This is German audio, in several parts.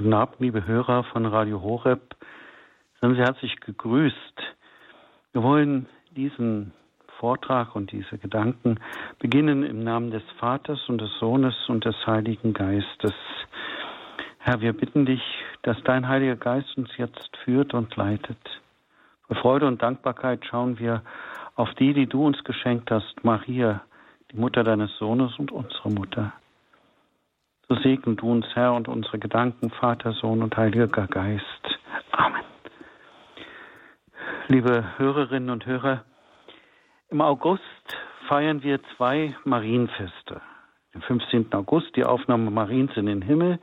Guten Abend, liebe Hörer von Radio Horeb. Seien Sie herzlich gegrüßt. Wir wollen diesen Vortrag und diese Gedanken beginnen im Namen des Vaters und des Sohnes und des Heiligen Geistes. Herr, wir bitten dich, dass dein Heiliger Geist uns jetzt führt und leitet. Vor Freude und Dankbarkeit schauen wir auf die, die du uns geschenkt hast, Maria, die Mutter deines Sohnes und unsere Mutter. So segne du uns, Herr, und unsere Gedanken, Vater, Sohn und Heiliger Geist. Amen. Liebe Hörerinnen und Hörer, im August feiern wir zwei Marienfeste. Den 15. August die Aufnahme Mariens in den Himmel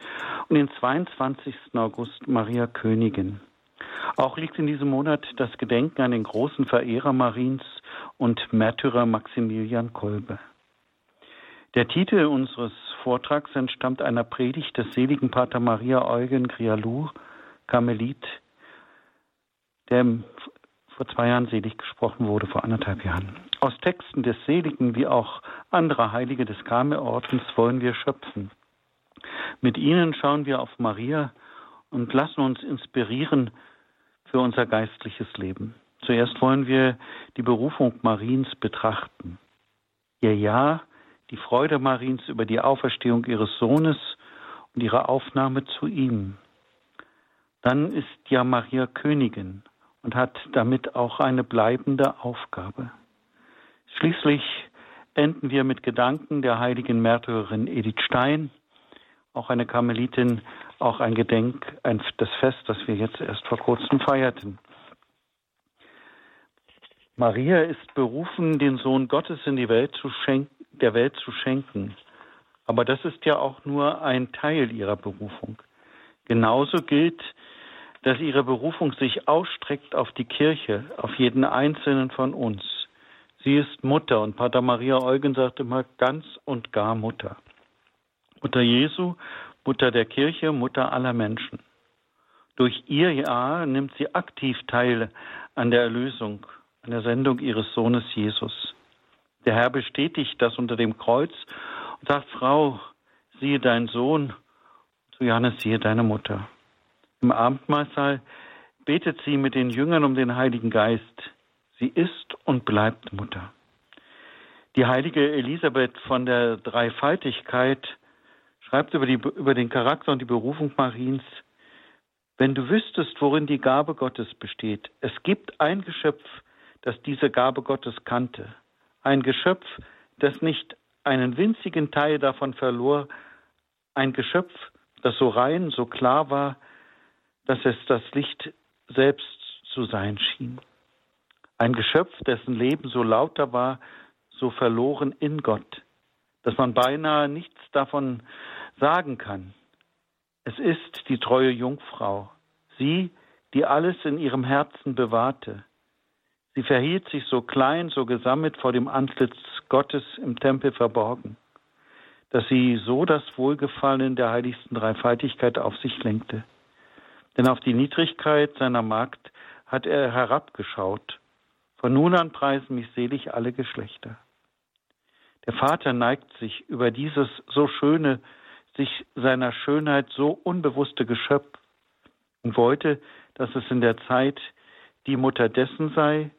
und den 22. August Maria Königin. Auch liegt in diesem Monat das Gedenken an den großen Verehrer Mariens und Märtyrer Maximilian Kolbe. Der Titel unseres Vortrags entstammt einer Predigt des seligen Pater Maria Eugen Grialou, Karmelit, der vor zwei Jahren selig gesprochen wurde, vor anderthalb Jahren. Aus Texten des Seligen wie auch anderer Heilige des Karmelordens wollen wir schöpfen. Mit ihnen schauen wir auf Maria und lassen uns inspirieren für unser geistliches Leben. Zuerst wollen wir die Berufung Mariens betrachten. Ihr Ja die Freude Mariens über die Auferstehung ihres Sohnes und ihre Aufnahme zu ihm. Dann ist ja Maria Königin und hat damit auch eine bleibende Aufgabe. Schließlich enden wir mit Gedanken der heiligen Märtyrerin Edith Stein, auch eine Karmelitin, auch ein Gedenk, ein, das Fest, das wir jetzt erst vor kurzem feierten. Maria ist berufen, den Sohn Gottes in die Welt zu schenken der Welt zu schenken. Aber das ist ja auch nur ein Teil ihrer Berufung. Genauso gilt, dass ihre Berufung sich ausstreckt auf die Kirche, auf jeden einzelnen von uns. Sie ist Mutter und Pater Maria Eugen sagt immer ganz und gar Mutter. Mutter Jesu, Mutter der Kirche, Mutter aller Menschen. Durch ihr Ja nimmt sie aktiv teil an der Erlösung, an der Sendung ihres Sohnes Jesus. Der Herr bestätigt das unter dem Kreuz und sagt, Frau, siehe dein Sohn, zu Johannes siehe deine Mutter. Im Abendmahlsaal betet sie mit den Jüngern um den Heiligen Geist. Sie ist und bleibt Mutter. Die heilige Elisabeth von der Dreifaltigkeit schreibt über, die, über den Charakter und die Berufung Mariens, wenn du wüsstest, worin die Gabe Gottes besteht, es gibt ein Geschöpf, das diese Gabe Gottes kannte ein Geschöpf, das nicht einen winzigen Teil davon verlor, ein Geschöpf, das so rein, so klar war, dass es das Licht selbst zu sein schien. Ein Geschöpf, dessen Leben so lauter war, so verloren in Gott, dass man beinahe nichts davon sagen kann. Es ist die treue Jungfrau, sie, die alles in ihrem Herzen bewahrte, Sie verhielt sich so klein, so gesammelt vor dem Antlitz Gottes im Tempel verborgen, dass sie so das Wohlgefallen der heiligsten Dreifaltigkeit auf sich lenkte. Denn auf die Niedrigkeit seiner Magd hat er herabgeschaut. Von nun an preisen mich selig alle Geschlechter. Der Vater neigt sich über dieses so schöne, sich seiner Schönheit so unbewusste Geschöpf und wollte, dass es in der Zeit die Mutter dessen sei,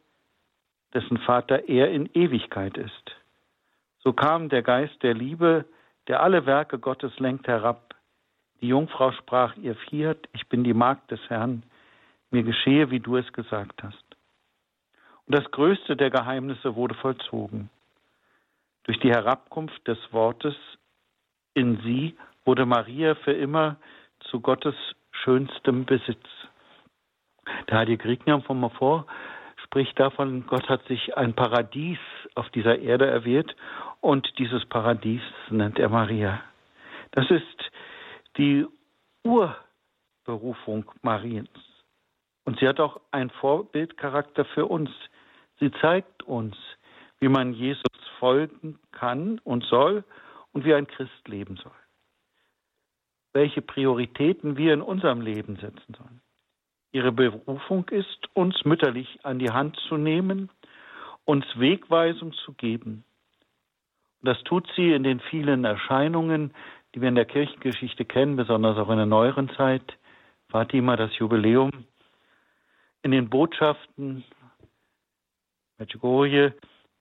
dessen Vater er in Ewigkeit ist. So kam der Geist der Liebe, der alle Werke Gottes lenkt, herab. Die Jungfrau sprach ihr Fiat, ich bin die Magd des Herrn, mir geschehe, wie du es gesagt hast. Und das größte der Geheimnisse wurde vollzogen. Durch die Herabkunft des Wortes in sie wurde Maria für immer zu Gottes schönstem Besitz. Der heilige Griechenland von mal spricht davon, Gott hat sich ein Paradies auf dieser Erde erwählt und dieses Paradies nennt er Maria. Das ist die Urberufung Mariens. Und sie hat auch einen Vorbildcharakter für uns. Sie zeigt uns, wie man Jesus folgen kann und soll und wie ein Christ leben soll. Welche Prioritäten wir in unserem Leben setzen sollen. Ihre Berufung ist, uns mütterlich an die Hand zu nehmen, uns Wegweisung zu geben. Und das tut sie in den vielen Erscheinungen, die wir in der Kirchengeschichte kennen, besonders auch in der neueren Zeit, Fatima, das Jubiläum, in den Botschaften Medjugorje,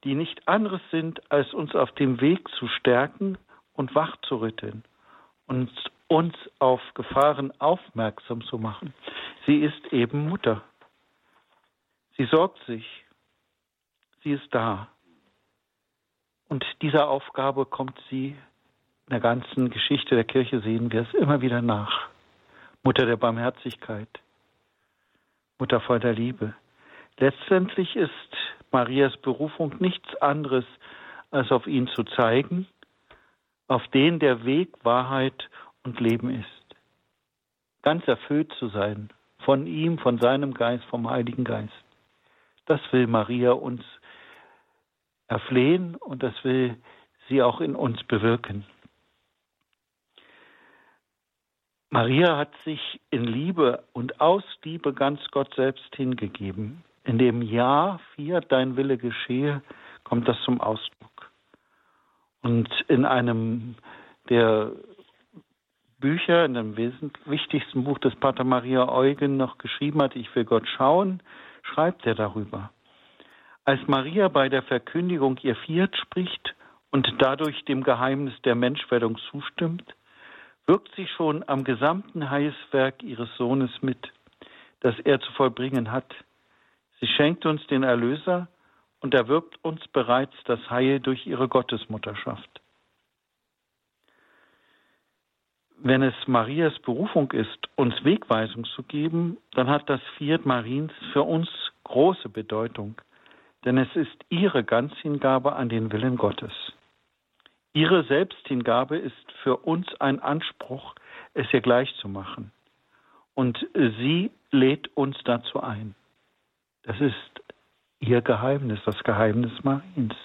die nicht anderes sind, als uns auf dem Weg zu stärken und wach zu rütteln und uns auf Gefahren aufmerksam zu machen. Sie ist eben Mutter. Sie sorgt sich. Sie ist da. Und dieser Aufgabe kommt sie in der ganzen Geschichte der Kirche, sehen wir es immer wieder nach. Mutter der Barmherzigkeit, Mutter voll der Liebe. Letztendlich ist Marias Berufung nichts anderes, als auf ihn zu zeigen, auf den der Weg, Wahrheit und Leben ist. Ganz erfüllt zu sein von ihm, von seinem Geist, vom Heiligen Geist. Das will Maria uns erflehen und das will sie auch in uns bewirken. Maria hat sich in Liebe und aus Liebe ganz Gott selbst hingegeben. In dem Ja, fiat dein Wille geschehe, kommt das zum Ausdruck. Und in einem der Bücher, in dem wichtigsten Buch des Pater Maria Eugen noch geschrieben hat, Ich will Gott schauen, schreibt er darüber. Als Maria bei der Verkündigung ihr Fiat spricht und dadurch dem Geheimnis der Menschwerdung zustimmt, wirkt sie schon am gesamten Heilswerk ihres Sohnes mit, das er zu vollbringen hat. Sie schenkt uns den Erlöser und erwirbt uns bereits das Heil durch ihre Gottesmutterschaft. Wenn es Marias Berufung ist, uns Wegweisung zu geben, dann hat das Fiat Mariens für uns große Bedeutung, denn es ist ihre Ganzhingabe an den Willen Gottes. Ihre Selbsthingabe ist für uns ein Anspruch, es ihr gleich zu machen. Und sie lädt uns dazu ein. Das ist ihr Geheimnis, das Geheimnis Mariens.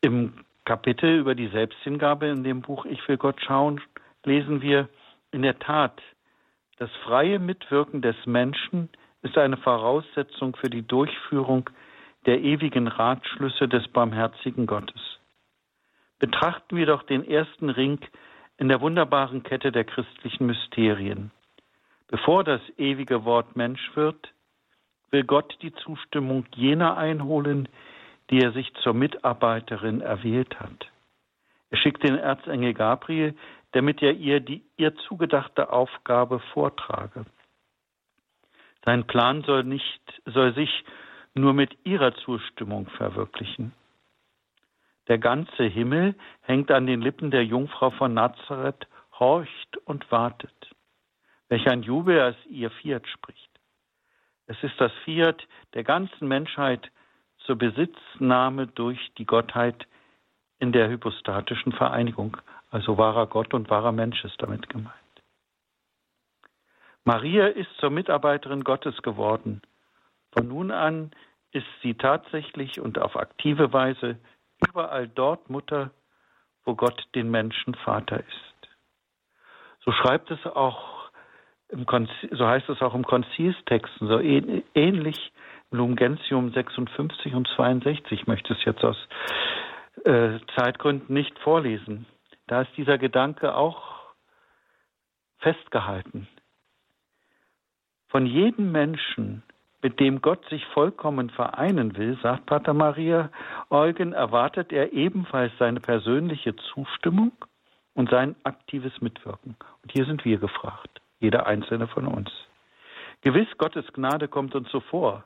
Im Kapitel über die Selbsthingabe in dem Buch Ich will Gott schauen, lesen wir in der Tat, das freie Mitwirken des Menschen ist eine Voraussetzung für die Durchführung der ewigen Ratschlüsse des barmherzigen Gottes. Betrachten wir doch den ersten Ring in der wunderbaren Kette der christlichen Mysterien. Bevor das ewige Wort Mensch wird, will Gott die Zustimmung jener einholen, die er sich zur Mitarbeiterin erwählt hat. Er schickt den Erzengel Gabriel, damit er ihr die ihr zugedachte Aufgabe vortrage. Sein Plan soll nicht, soll sich nur mit ihrer Zustimmung verwirklichen. Der ganze Himmel hängt an den Lippen der Jungfrau von Nazareth, horcht und wartet. Welch ein Jubel, als ihr Fiat spricht. Es ist das Fiat der ganzen Menschheit zur Besitznahme durch die Gottheit in der hypostatischen Vereinigung. Also wahrer Gott und wahrer Mensch ist damit gemeint. Maria ist zur Mitarbeiterin Gottes geworden. Von nun an ist sie tatsächlich und auf aktive Weise überall dort Mutter, wo Gott den Menschen Vater ist. So schreibt es auch so heißt es auch im Konzilstexten, so ähnlich im Lumen Gentium 56 und 62. Ich möchte es jetzt aus äh, Zeitgründen nicht vorlesen. Da ist dieser Gedanke auch festgehalten. Von jedem Menschen mit dem Gott sich vollkommen vereinen will, sagt Pater Maria Eugen, erwartet er ebenfalls seine persönliche Zustimmung und sein aktives Mitwirken. Und hier sind wir gefragt, jeder einzelne von uns. Gewiss, Gottes Gnade kommt uns zuvor,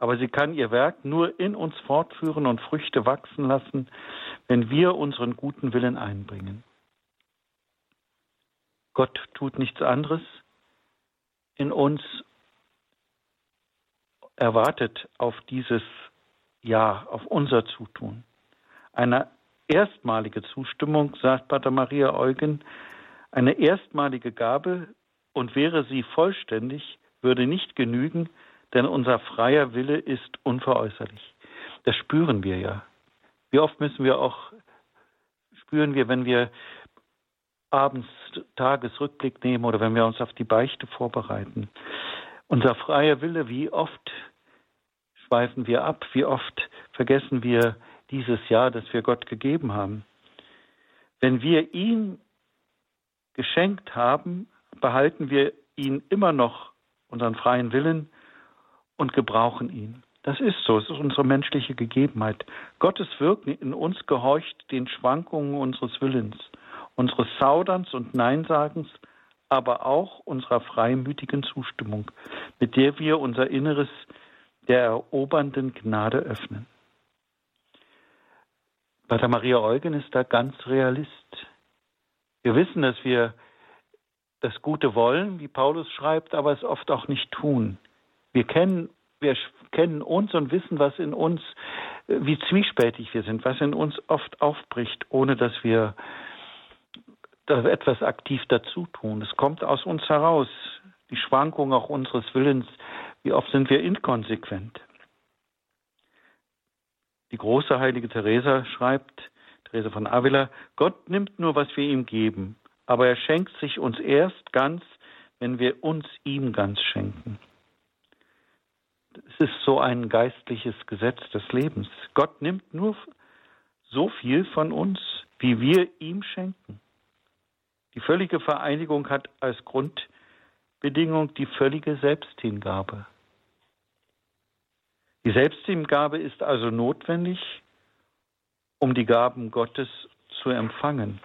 aber sie kann ihr Werk nur in uns fortführen und Früchte wachsen lassen, wenn wir unseren guten Willen einbringen. Gott tut nichts anderes in uns erwartet auf dieses Ja, auf unser Zutun. Eine erstmalige Zustimmung, sagt Pater Maria Eugen, eine erstmalige Gabe und wäre sie vollständig, würde nicht genügen, denn unser freier Wille ist unveräußerlich. Das spüren wir ja. Wie oft müssen wir auch, spüren wir, wenn wir abends Tagesrückblick nehmen oder wenn wir uns auf die Beichte vorbereiten. Unser freier Wille, wie oft schweifen wir ab, wie oft vergessen wir dieses Jahr, das wir Gott gegeben haben. Wenn wir ihn geschenkt haben, behalten wir ihn immer noch, unseren freien Willen, und gebrauchen ihn. Das ist so, es ist unsere menschliche Gegebenheit. Gottes Wirken in uns gehorcht den Schwankungen unseres Willens, unseres Zauderns und Neinsagens, aber auch unserer freimütigen Zustimmung, mit der wir unser Inneres der erobernden Gnade öffnen. Pater Maria Eugen ist da ganz Realist. Wir wissen, dass wir das Gute wollen, wie Paulus schreibt, aber es oft auch nicht tun. Wir kennen, wir kennen uns und wissen, was in uns, wie zwiespältig wir sind, was in uns oft aufbricht, ohne dass wir etwas aktiv dazu tun. Es kommt aus uns heraus, die Schwankung auch unseres Willens. Wie oft sind wir inkonsequent? Die große heilige Teresa schreibt, Teresa von Avila, Gott nimmt nur, was wir ihm geben, aber er schenkt sich uns erst ganz, wenn wir uns ihm ganz schenken. Es ist so ein geistliches Gesetz des Lebens. Gott nimmt nur so viel von uns, wie wir ihm schenken. Die völlige Vereinigung hat als Grundbedingung die völlige Selbsthingabe. Die Selbsthingabe ist also notwendig, um die Gaben Gottes zu empfangen.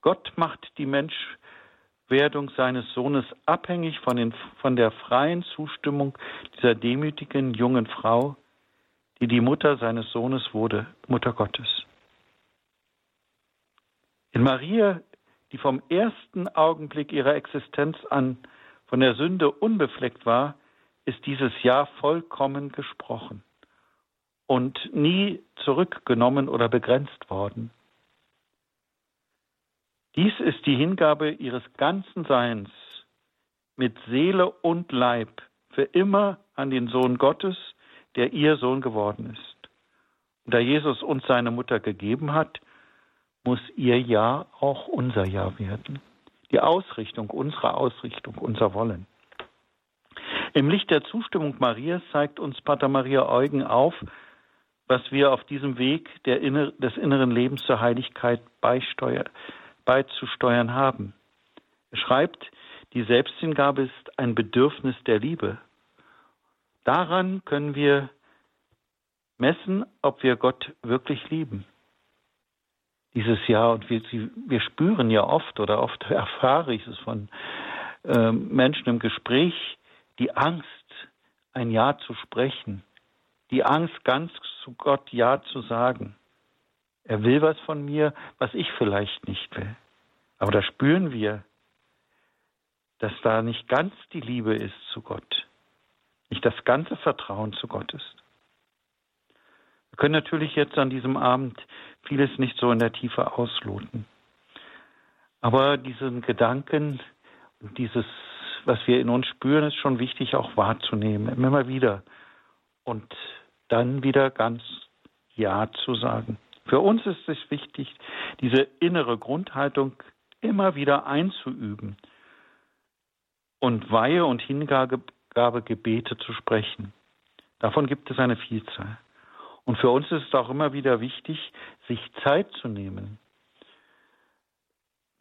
Gott macht die Menschwerdung seines Sohnes abhängig von, den, von der freien Zustimmung dieser demütigen jungen Frau, die die Mutter seines Sohnes wurde, Mutter Gottes. In Maria die vom ersten Augenblick ihrer Existenz an von der Sünde unbefleckt war, ist dieses Ja vollkommen gesprochen und nie zurückgenommen oder begrenzt worden. Dies ist die Hingabe ihres ganzen Seins mit Seele und Leib für immer an den Sohn Gottes, der ihr Sohn geworden ist. Und da Jesus uns seine Mutter gegeben hat, muss ihr Ja auch unser Ja werden. Die Ausrichtung, unsere Ausrichtung, unser Wollen. Im Licht der Zustimmung Marias zeigt uns Pater Maria Eugen auf, was wir auf diesem Weg Inner des inneren Lebens zur Heiligkeit beizusteuern haben. Er schreibt, die Selbsthingabe ist ein Bedürfnis der Liebe. Daran können wir messen, ob wir Gott wirklich lieben dieses Jahr. Und wir, wir spüren ja oft oder oft erfahre ich es von äh, Menschen im Gespräch, die Angst, ein Ja zu sprechen, die Angst, ganz zu Gott Ja zu sagen. Er will was von mir, was ich vielleicht nicht will. Aber da spüren wir, dass da nicht ganz die Liebe ist zu Gott, nicht das ganze Vertrauen zu Gott ist. Wir können natürlich jetzt an diesem Abend vieles nicht so in der Tiefe ausloten. Aber diesen Gedanken, dieses, was wir in uns spüren, ist schon wichtig auch wahrzunehmen, immer wieder. Und dann wieder ganz Ja zu sagen. Für uns ist es wichtig, diese innere Grundhaltung immer wieder einzuüben und Weihe und Hingabe Gebete zu sprechen. Davon gibt es eine Vielzahl. Und für uns ist es auch immer wieder wichtig, sich Zeit zu nehmen.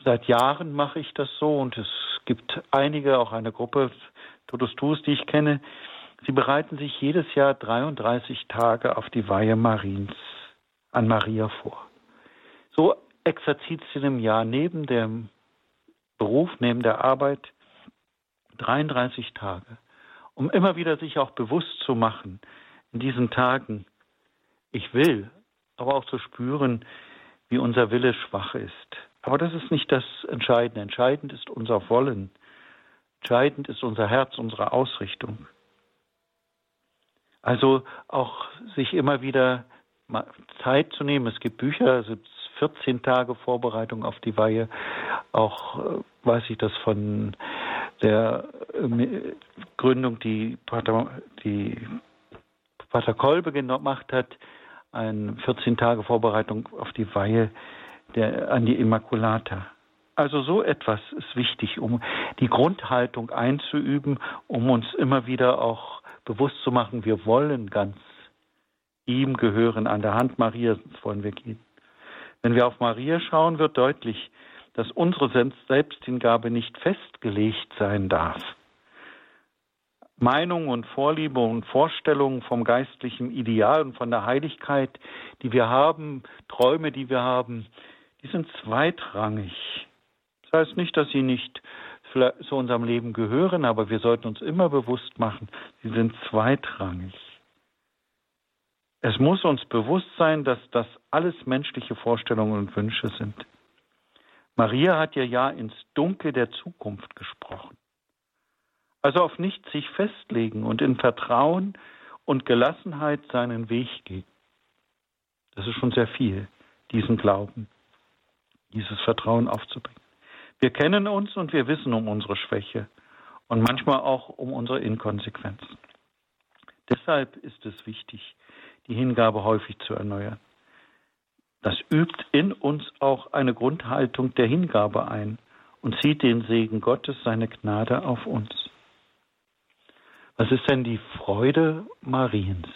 Seit Jahren mache ich das so und es gibt einige, auch eine Gruppe, Totus Tuus, die ich kenne, sie bereiten sich jedes Jahr 33 Tage auf die Weihe Mariens an Maria vor. So Exerzitien im Jahr neben dem Beruf, neben der Arbeit, 33 Tage, um immer wieder sich auch bewusst zu machen, in diesen Tagen, ich will, aber auch zu spüren, wie unser Wille schwach ist. Aber das ist nicht das Entscheidende. Entscheidend ist unser Wollen. Entscheidend ist unser Herz, unsere Ausrichtung. Also auch sich immer wieder Zeit zu nehmen. Es gibt Bücher, also 14 Tage Vorbereitung auf die Weihe. Auch äh, weiß ich das von der äh, Gründung, die Pater, die Pater Kolbe gemacht hat, eine 14 Tage Vorbereitung auf die Weihe der, an die Immaculata. Also so etwas ist wichtig, um die Grundhaltung einzuüben, um uns immer wieder auch bewusst zu machen, wir wollen ganz ihm gehören, an der Hand Marias wollen wir gehen. Wenn wir auf Maria schauen, wird deutlich, dass unsere Selbsthingabe nicht festgelegt sein darf. Meinungen und Vorliebe und Vorstellungen vom geistlichen Ideal und von der Heiligkeit, die wir haben, Träume, die wir haben, die sind zweitrangig. Das heißt nicht, dass sie nicht zu unserem Leben gehören, aber wir sollten uns immer bewusst machen, sie sind zweitrangig. Es muss uns bewusst sein, dass das alles menschliche Vorstellungen und Wünsche sind. Maria hat ihr ja ins Dunkel der Zukunft gesprochen. Also auf nichts sich festlegen und in Vertrauen und Gelassenheit seinen Weg gehen. Das ist schon sehr viel, diesen Glauben, dieses Vertrauen aufzubringen. Wir kennen uns und wir wissen um unsere Schwäche und manchmal auch um unsere Inkonsequenzen. Deshalb ist es wichtig, die Hingabe häufig zu erneuern. Das übt in uns auch eine Grundhaltung der Hingabe ein und zieht den Segen Gottes, seine Gnade auf uns. Was ist denn die Freude Mariens?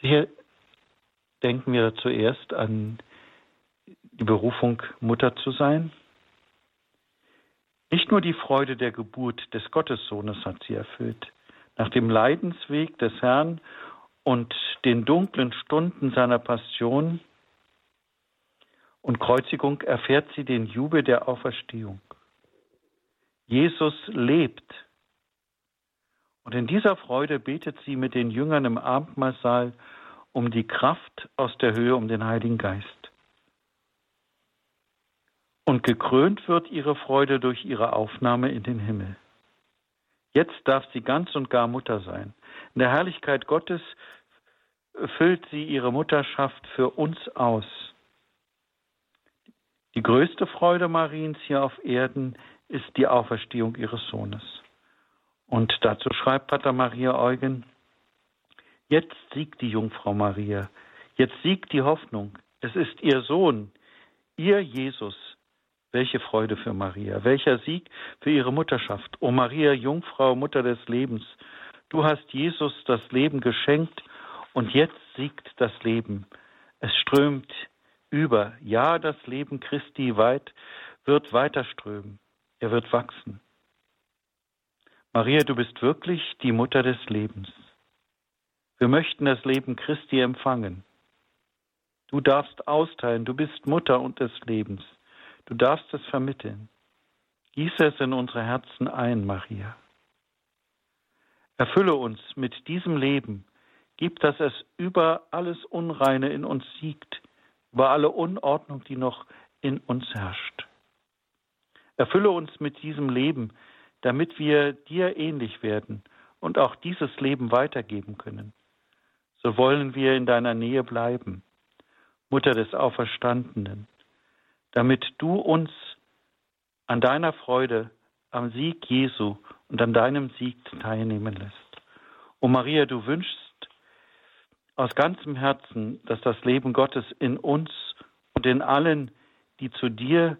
Hier denken wir zuerst an die Berufung, Mutter zu sein. Nicht nur die Freude der Geburt des Gottessohnes hat sie erfüllt. Nach dem Leidensweg des Herrn und den dunklen Stunden seiner Passion und Kreuzigung erfährt sie den Jubel der Auferstehung. Jesus lebt. Und in dieser Freude betet sie mit den Jüngern im Abendmahlsaal um die Kraft aus der Höhe, um den Heiligen Geist. Und gekrönt wird ihre Freude durch ihre Aufnahme in den Himmel. Jetzt darf sie ganz und gar Mutter sein. In der Herrlichkeit Gottes füllt sie ihre Mutterschaft für uns aus. Die größte Freude Mariens hier auf Erden ist die Auferstehung ihres Sohnes. Und dazu schreibt Pater Maria Eugen, jetzt siegt die Jungfrau Maria, jetzt siegt die Hoffnung, es ist ihr Sohn, ihr Jesus. Welche Freude für Maria, welcher Sieg für ihre Mutterschaft. O Maria, Jungfrau, Mutter des Lebens, du hast Jesus das Leben geschenkt und jetzt siegt das Leben. Es strömt über. Ja, das Leben Christi weit wird weiter strömen. Er wird wachsen. Maria, du bist wirklich die Mutter des Lebens. Wir möchten das Leben Christi empfangen. Du darfst austeilen, du bist Mutter und des Lebens. Du darfst es vermitteln. Gieße es in unsere Herzen ein, Maria. Erfülle uns mit diesem Leben, gib, dass es über alles Unreine in uns siegt, über alle Unordnung, die noch in uns herrscht. Erfülle uns mit diesem Leben, damit wir dir ähnlich werden und auch dieses Leben weitergeben können. So wollen wir in deiner Nähe bleiben, Mutter des Auferstandenen, damit du uns an deiner Freude, am Sieg Jesu und an deinem Sieg teilnehmen lässt. O Maria, du wünschst aus ganzem Herzen, dass das Leben Gottes in uns und in allen, die zu dir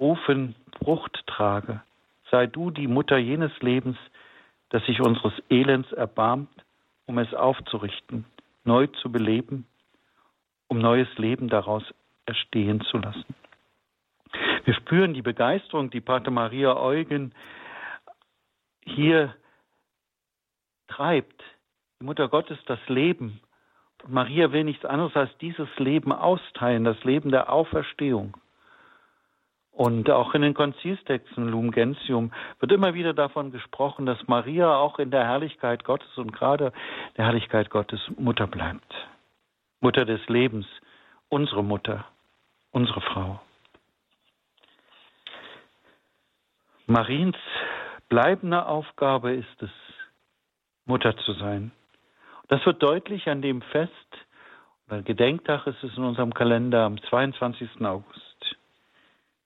rufen, Frucht trage. Sei du die Mutter jenes Lebens, das sich unseres Elends erbarmt, um es aufzurichten, neu zu beleben, um neues Leben daraus erstehen zu lassen. Wir spüren die Begeisterung, die Pater Maria Eugen hier treibt. Die Mutter Gottes das Leben. Und Maria will nichts anderes als dieses Leben austeilen, das Leben der Auferstehung. Und auch in den Konzilstexten Lum Gentium wird immer wieder davon gesprochen, dass Maria auch in der Herrlichkeit Gottes und gerade der Herrlichkeit Gottes Mutter bleibt. Mutter des Lebens, unsere Mutter, unsere Frau. Mariens bleibende Aufgabe ist es, Mutter zu sein. Das wird deutlich an dem Fest, oder Gedenktag ist es in unserem Kalender am 22. August.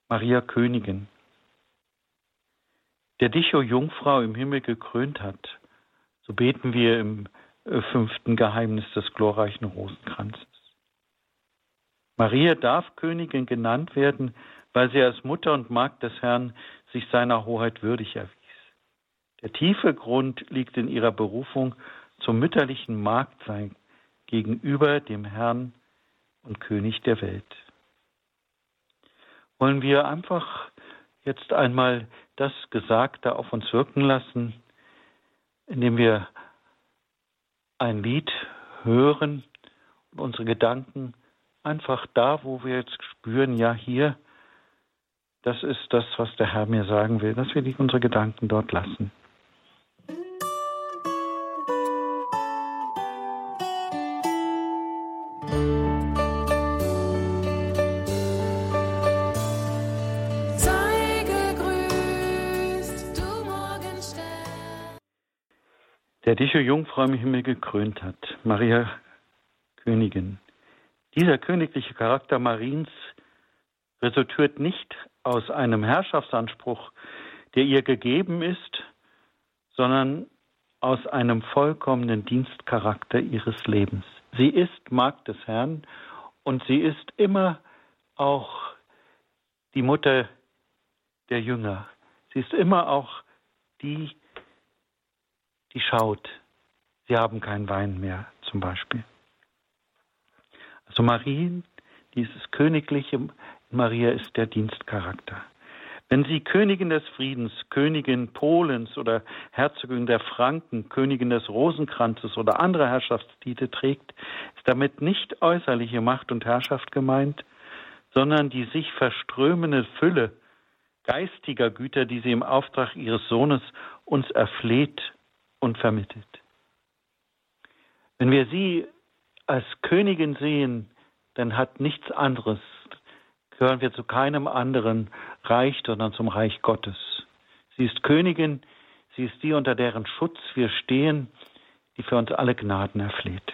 Maria Königin, der dich, o Jungfrau, im Himmel gekrönt hat, so beten wir im äh, fünften Geheimnis des glorreichen Rosenkranzes. Maria darf Königin genannt werden, weil sie als Mutter und Magd des Herrn sich seiner Hoheit würdig erwies. Der tiefe Grund liegt in ihrer Berufung zum mütterlichen Magdsein gegenüber dem Herrn und König der Welt. Wollen wir einfach jetzt einmal das Gesagte auf uns wirken lassen, indem wir ein Lied hören und unsere Gedanken einfach da, wo wir jetzt spüren, ja hier, das ist das, was der Herr mir sagen will, dass wir unsere Gedanken dort lassen. der dich, o Jungfrau, im Himmel gekrönt hat, Maria Königin. Dieser königliche Charakter Mariens resultiert nicht aus einem Herrschaftsanspruch, der ihr gegeben ist, sondern aus einem vollkommenen Dienstcharakter ihres Lebens. Sie ist Magd des Herrn und sie ist immer auch die Mutter der Jünger. Sie ist immer auch die, die schaut. Sie haben keinen Wein mehr zum Beispiel. Also Marien, dieses königliche Maria ist der Dienstcharakter. Wenn sie Königin des Friedens, Königin Polens oder Herzogin der Franken, Königin des Rosenkranzes oder andere Herrschaftstitel trägt, ist damit nicht äußerliche Macht und Herrschaft gemeint, sondern die sich verströmende Fülle geistiger Güter, die sie im Auftrag ihres Sohnes uns erfleht und vermittelt. Wenn wir sie als Königin sehen, dann hat nichts anderes, gehören wir zu keinem anderen Reich, sondern zum Reich Gottes. Sie ist Königin, sie ist die, unter deren Schutz wir stehen, die für uns alle Gnaden erfleht.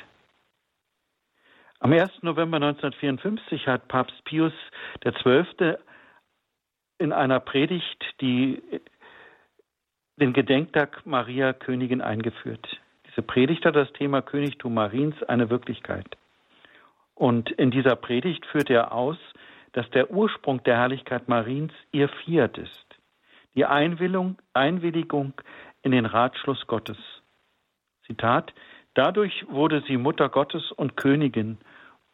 Am 1. November 1954 hat Papst Pius XII. in einer Predigt die den Gedenktag Maria Königin eingeführt. Predigt hat das Thema Königtum Mariens eine Wirklichkeit. Und in dieser Predigt führt er aus, dass der Ursprung der Herrlichkeit Mariens ihr Fiat ist, die Einwilligung in den Ratschluss Gottes. Zitat, dadurch wurde sie Mutter Gottes und Königin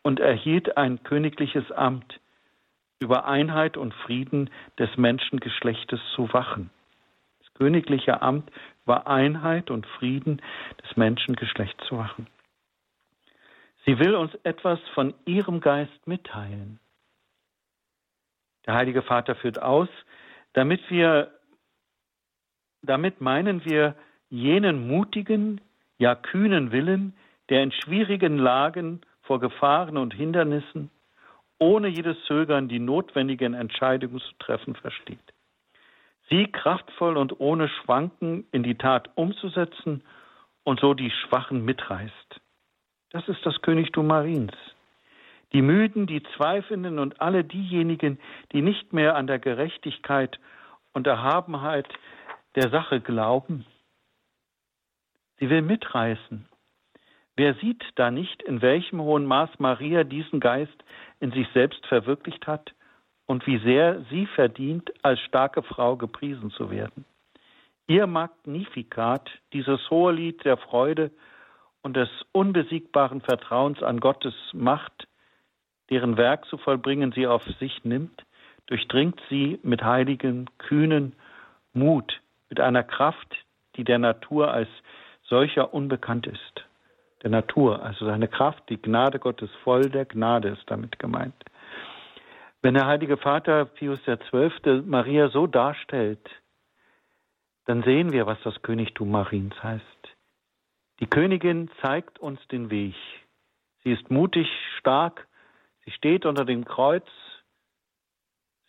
und erhielt ein königliches Amt, über Einheit und Frieden des Menschengeschlechtes zu wachen königliche Amt war Einheit und Frieden des Menschengeschlechts zu wachen. Sie will uns etwas von ihrem Geist mitteilen. Der Heilige Vater führt aus, damit wir, damit meinen wir jenen mutigen, ja kühnen Willen, der in schwierigen Lagen vor Gefahren und Hindernissen ohne jedes Zögern die notwendigen Entscheidungen zu treffen versteht sie kraftvoll und ohne Schwanken in die Tat umzusetzen und so die Schwachen mitreißt. Das ist das Königtum Mariens. Die Müden, die Zweifelnden und alle diejenigen, die nicht mehr an der Gerechtigkeit und Erhabenheit der Sache glauben. Sie will mitreißen. Wer sieht da nicht, in welchem hohen Maß Maria diesen Geist in sich selbst verwirklicht hat und wie sehr sie verdient, als starke Frau gepriesen zu werden. Ihr Magnifikat, dieses hohe Lied der Freude und des unbesiegbaren Vertrauens an Gottes Macht, deren Werk zu vollbringen sie auf sich nimmt, durchdringt sie mit heiligen, kühnen Mut, mit einer Kraft, die der Natur als solcher unbekannt ist. Der Natur, also seine Kraft, die Gnade Gottes voll der Gnade ist damit gemeint. Wenn der Heilige Vater Pius XII. Maria so darstellt, dann sehen wir, was das Königtum Mariens heißt. Die Königin zeigt uns den Weg. Sie ist mutig, stark, sie steht unter dem Kreuz,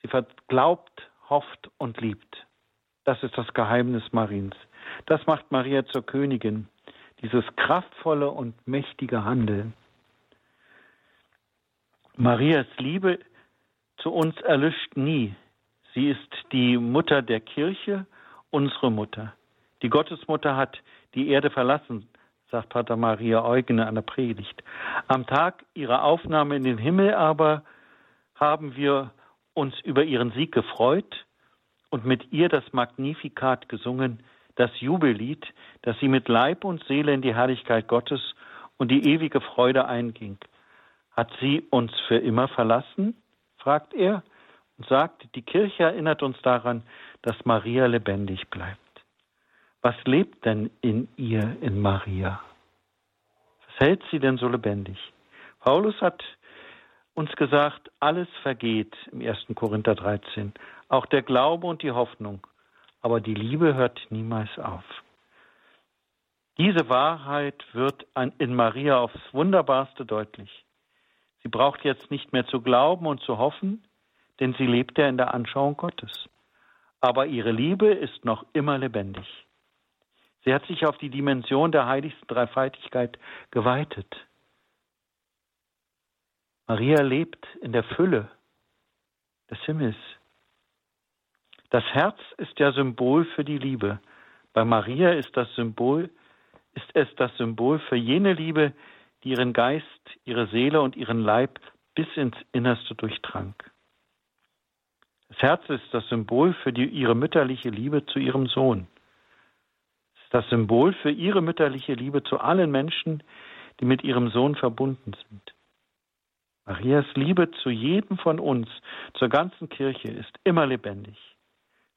sie glaubt, hofft und liebt. Das ist das Geheimnis Mariens. Das macht Maria zur Königin, dieses kraftvolle und mächtige Handeln. Marias Liebe ist zu uns erlischt nie. Sie ist die Mutter der Kirche, unsere Mutter. Die Gottesmutter hat die Erde verlassen, sagt Pater Maria Eugen in einer Predigt. Am Tag ihrer Aufnahme in den Himmel aber haben wir uns über ihren Sieg gefreut und mit ihr das Magnifikat gesungen, das Jubellied, das sie mit Leib und Seele in die Herrlichkeit Gottes und die ewige Freude einging. Hat sie uns für immer verlassen? Fragt er und sagt, die Kirche erinnert uns daran, dass Maria lebendig bleibt. Was lebt denn in ihr, in Maria? Was hält sie denn so lebendig? Paulus hat uns gesagt, alles vergeht im 1. Korinther 13, auch der Glaube und die Hoffnung, aber die Liebe hört niemals auf. Diese Wahrheit wird in Maria aufs wunderbarste deutlich. Sie braucht jetzt nicht mehr zu glauben und zu hoffen, denn sie lebt ja in der Anschauung Gottes. Aber ihre Liebe ist noch immer lebendig. Sie hat sich auf die Dimension der heiligsten Dreifaltigkeit geweitet. Maria lebt in der Fülle des Himmels. Das Herz ist ja Symbol für die Liebe. Bei Maria ist das Symbol, ist es das Symbol für jene Liebe, die ihren Geist, ihre Seele und ihren Leib bis ins Innerste durchdrang. Das Herz ist das Symbol für die, ihre mütterliche Liebe zu ihrem Sohn. Es ist das Symbol für ihre mütterliche Liebe zu allen Menschen, die mit ihrem Sohn verbunden sind. Marias Liebe zu jedem von uns, zur ganzen Kirche, ist immer lebendig.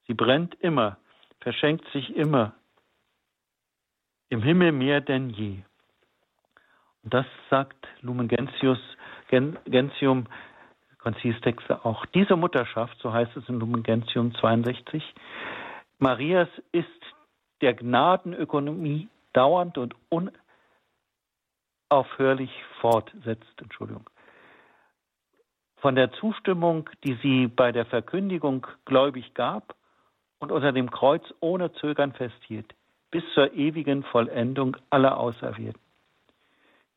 Sie brennt immer, verschenkt sich immer, im Himmel mehr denn je. Das sagt Lumen Gentius, Gentium, Konzilstexte auch. Diese Mutterschaft, so heißt es in Lumen Gentium 62, Marias ist der Gnadenökonomie dauernd und unaufhörlich fortsetzt. Entschuldigung von der Zustimmung, die sie bei der Verkündigung gläubig gab und unter dem Kreuz ohne Zögern festhielt, bis zur ewigen Vollendung aller Auserwählten.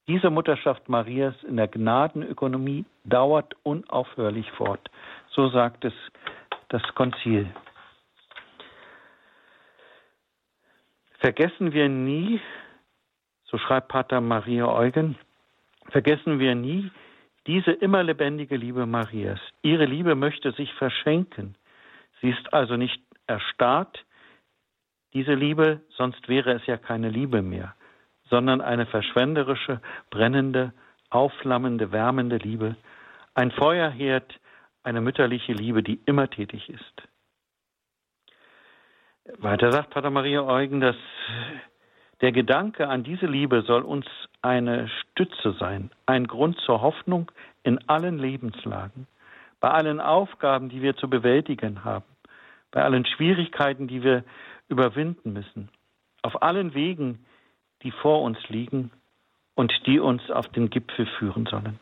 Diese Mutterschaft Marias in der Gnadenökonomie dauert unaufhörlich fort. So sagt es das Konzil. Vergessen wir nie, so schreibt Pater Maria Eugen, vergessen wir nie, diese immer lebendige Liebe Marias. Ihre Liebe möchte sich verschenken. Sie ist also nicht erstarrt, diese Liebe, sonst wäre es ja keine Liebe mehr, sondern eine verschwenderische, brennende, aufflammende, wärmende Liebe, ein Feuerherd, eine mütterliche Liebe, die immer tätig ist. Weiter sagt Pater Maria Eugen, dass der Gedanke an diese Liebe soll uns eine Stütze sein, ein Grund zur Hoffnung in allen Lebenslagen, bei allen Aufgaben, die wir zu bewältigen haben, bei allen Schwierigkeiten, die wir überwinden müssen, auf allen Wegen, die vor uns liegen und die uns auf den Gipfel führen sollen.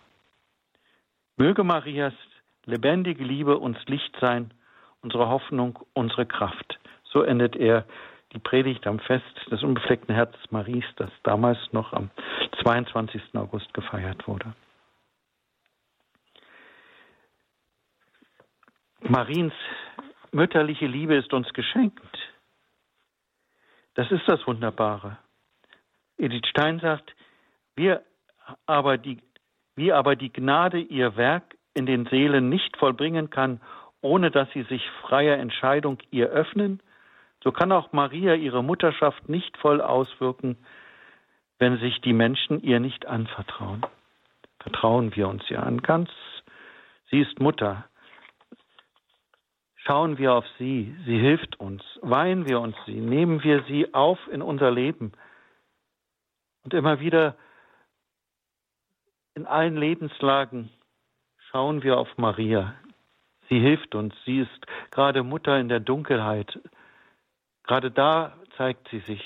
Möge Marias lebendige Liebe uns Licht sein, unsere Hoffnung, unsere Kraft. So endet er die Predigt am Fest des unbefleckten Herzens Maries, das damals noch am 22. August gefeiert wurde. Mariens mütterliche Liebe ist uns geschenkt. Das ist das Wunderbare. Edith Stein sagt, wir aber die, wie aber die Gnade ihr Werk in den Seelen nicht vollbringen kann, ohne dass sie sich freier Entscheidung ihr öffnen, so kann auch Maria ihre Mutterschaft nicht voll auswirken, wenn sich die Menschen ihr nicht anvertrauen. Vertrauen wir uns ihr an. Ganz, sie ist Mutter. Schauen wir auf sie, sie hilft uns. Weihen wir uns sie, nehmen wir sie auf in unser Leben. Und immer wieder in allen Lebenslagen schauen wir auf Maria. Sie hilft uns. Sie ist gerade Mutter in der Dunkelheit, Gerade da zeigt sie sich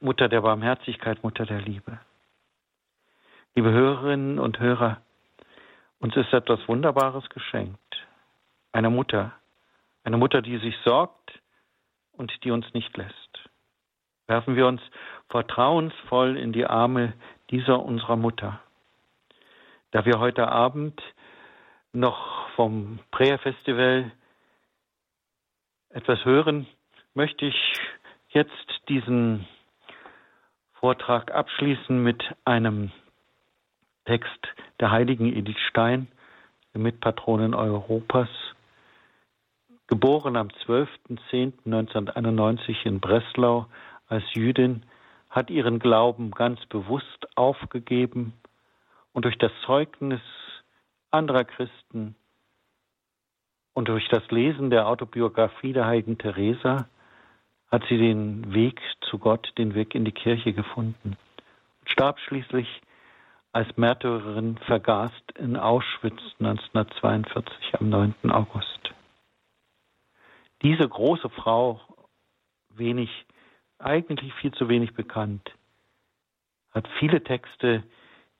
Mutter der Barmherzigkeit, Mutter der Liebe. Liebe Hörerinnen und Hörer, uns ist etwas Wunderbares geschenkt. Eine Mutter, eine Mutter, die sich sorgt und die uns nicht lässt. Werfen wir uns vertrauensvoll in die Arme dieser unserer Mutter. Da wir heute Abend noch vom Prayer Festival etwas hören, möchte ich jetzt diesen Vortrag abschließen mit einem Text der heiligen Edith Stein, der Mitpatronin Europas, geboren am 12.10.1991 in Breslau als Jüdin, hat ihren Glauben ganz bewusst aufgegeben und durch das Zeugnis anderer Christen und durch das Lesen der Autobiografie der heiligen Teresa hat sie den Weg zu Gott, den Weg in die Kirche gefunden. Und starb schließlich als Märtyrerin vergast in Auschwitz 1942 am 9. August. Diese große Frau, wenig, eigentlich viel zu wenig bekannt, hat viele Texte,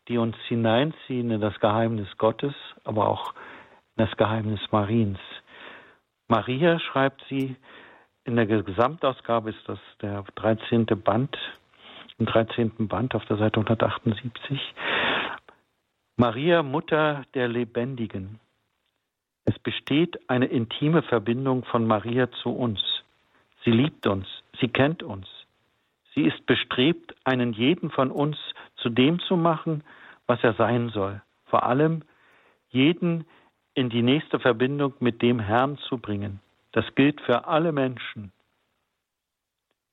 die uns hineinziehen in das Geheimnis Gottes, aber auch in das Geheimnis Mariens. Maria schreibt sie, in der Gesamtausgabe ist das der 13. Band, im 13. Band auf der Seite 178. Maria, Mutter der Lebendigen. Es besteht eine intime Verbindung von Maria zu uns. Sie liebt uns, sie kennt uns. Sie ist bestrebt, einen jeden von uns zu dem zu machen, was er sein soll. Vor allem jeden in die nächste Verbindung mit dem Herrn zu bringen. Das gilt für alle Menschen.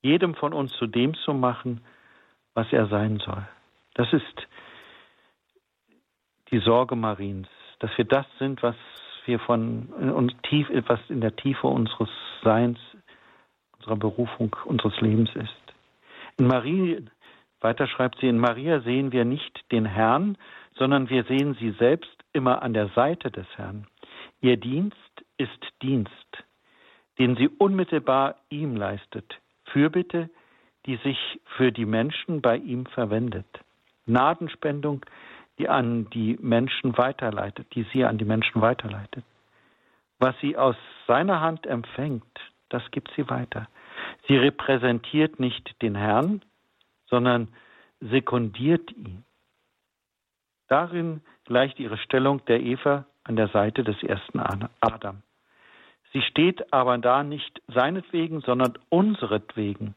Jedem von uns zu dem zu machen, was er sein soll. Das ist die Sorge Mariens, dass wir das sind, was wir von uns tief, was in der Tiefe unseres Seins, unserer Berufung, unseres Lebens ist. In Marie weiter schreibt sie, in Maria sehen wir nicht den Herrn, sondern wir sehen sie selbst immer an der Seite des Herrn. Ihr Dienst ist Dienst, den sie unmittelbar ihm leistet. Fürbitte, die sich für die Menschen bei ihm verwendet. Gnadenspendung, die an die Menschen weiterleitet, die sie an die Menschen weiterleitet. Was sie aus seiner Hand empfängt, das gibt sie weiter. Sie repräsentiert nicht den Herrn, sondern sekundiert ihn. Darin gleicht ihre Stellung der Eva an der Seite des ersten Adam. Sie steht aber da nicht seinetwegen, sondern unseretwegen.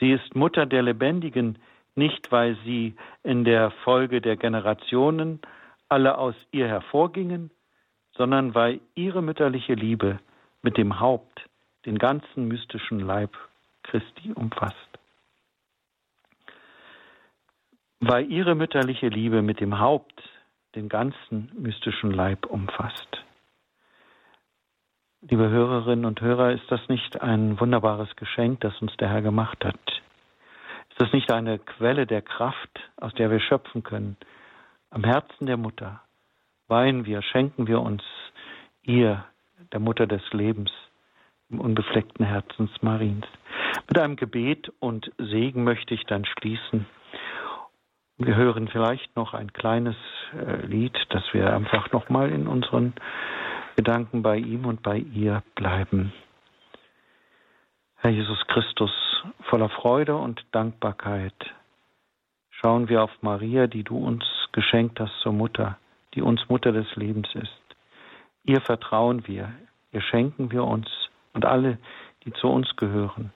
Sie ist Mutter der Lebendigen, nicht weil sie in der Folge der Generationen alle aus ihr hervorgingen, sondern weil ihre mütterliche Liebe mit dem Haupt den ganzen mystischen Leib Christi umfasst weil ihre mütterliche Liebe mit dem Haupt den ganzen mystischen Leib umfasst. Liebe Hörerinnen und Hörer, ist das nicht ein wunderbares Geschenk, das uns der Herr gemacht hat? Ist das nicht eine Quelle der Kraft, aus der wir schöpfen können? Am Herzen der Mutter weihen wir, schenken wir uns ihr, der Mutter des Lebens, unbefleckten Herzens Mariens. Mit einem Gebet und Segen möchte ich dann schließen. Wir hören vielleicht noch ein kleines äh, Lied, dass wir einfach nochmal in unseren Gedanken bei ihm und bei ihr bleiben. Herr Jesus Christus, voller Freude und Dankbarkeit schauen wir auf Maria, die du uns geschenkt hast zur Mutter, die uns Mutter des Lebens ist. Ihr vertrauen wir, ihr schenken wir uns und alle, die zu uns gehören.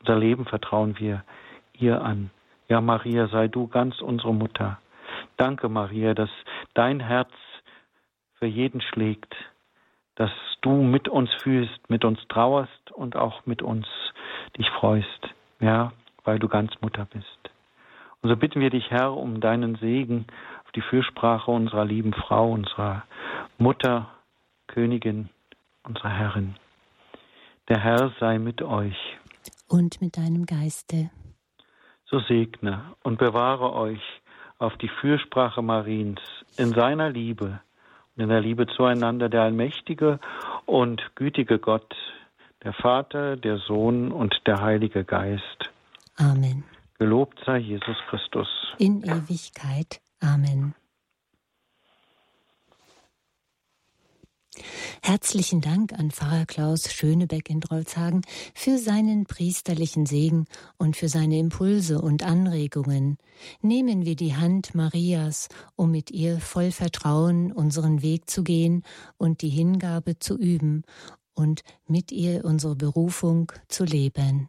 Unser Leben vertrauen wir ihr an. Ja, Maria, sei du ganz unsere Mutter. Danke, Maria, dass dein Herz für jeden schlägt, dass du mit uns fühlst, mit uns trauerst und auch mit uns dich freust, ja, weil du ganz Mutter bist. Und so bitten wir dich, Herr, um deinen Segen auf die Fürsprache unserer lieben Frau, unserer Mutter, Königin, unserer Herrin. Der Herr sei mit euch. Und mit deinem Geiste so segne und bewahre euch auf die Fürsprache Mariens in seiner Liebe und in der Liebe zueinander der allmächtige und gütige Gott, der Vater, der Sohn und der Heilige Geist. Amen. Gelobt sei Jesus Christus. In Ewigkeit. Amen. Herzlichen Dank an Pfarrer Klaus Schönebeck in Drolzhagen für seinen priesterlichen Segen und für seine Impulse und Anregungen. Nehmen wir die Hand Marias, um mit ihr voll Vertrauen unseren Weg zu gehen und die Hingabe zu üben und mit ihr unsere Berufung zu leben.